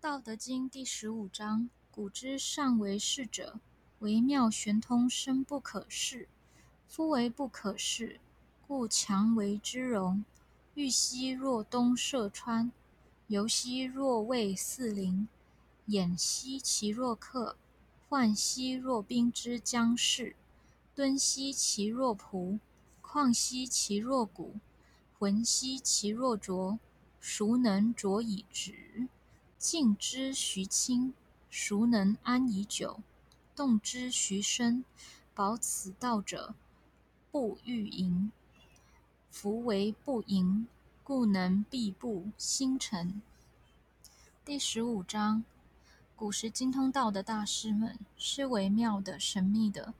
道德经第十五章：古之善为士者，惟妙玄通，深不可视。夫为不可视，故强为之容。欲兮若东涉川，犹兮若畏四邻。偃兮其若客，涣兮若冰之将逝。敦兮其若朴，旷兮其若谷。浑兮其若浊。孰能浊以直？静之徐清，孰能安以久？动之徐生，保此道者，不欲盈。夫为不盈，故能蔽布星辰。第十五章：古时精通道的大师们是微妙的、神秘的，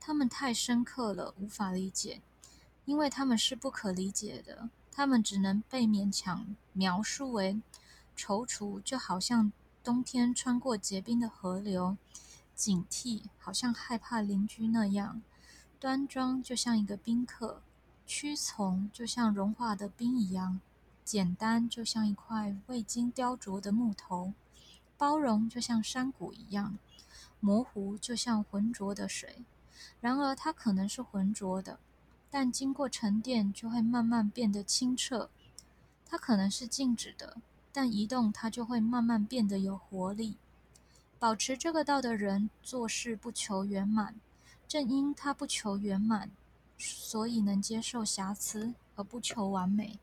他们太深刻了，无法理解，因为他们是不可理解的，他们只能被勉强描述为。踌躇就好像冬天穿过结冰的河流，警惕好像害怕邻居那样，端庄就像一个宾客，屈从就像融化的冰一样，简单就像一块未经雕琢的木头，包容就像山谷一样，模糊就像浑浊的水。然而它可能是浑浊的，但经过沉淀就会慢慢变得清澈。它可能是静止的。但移动，它就会慢慢变得有活力。保持这个道的人做事不求圆满，正因他不求圆满，所以能接受瑕疵而不求完美。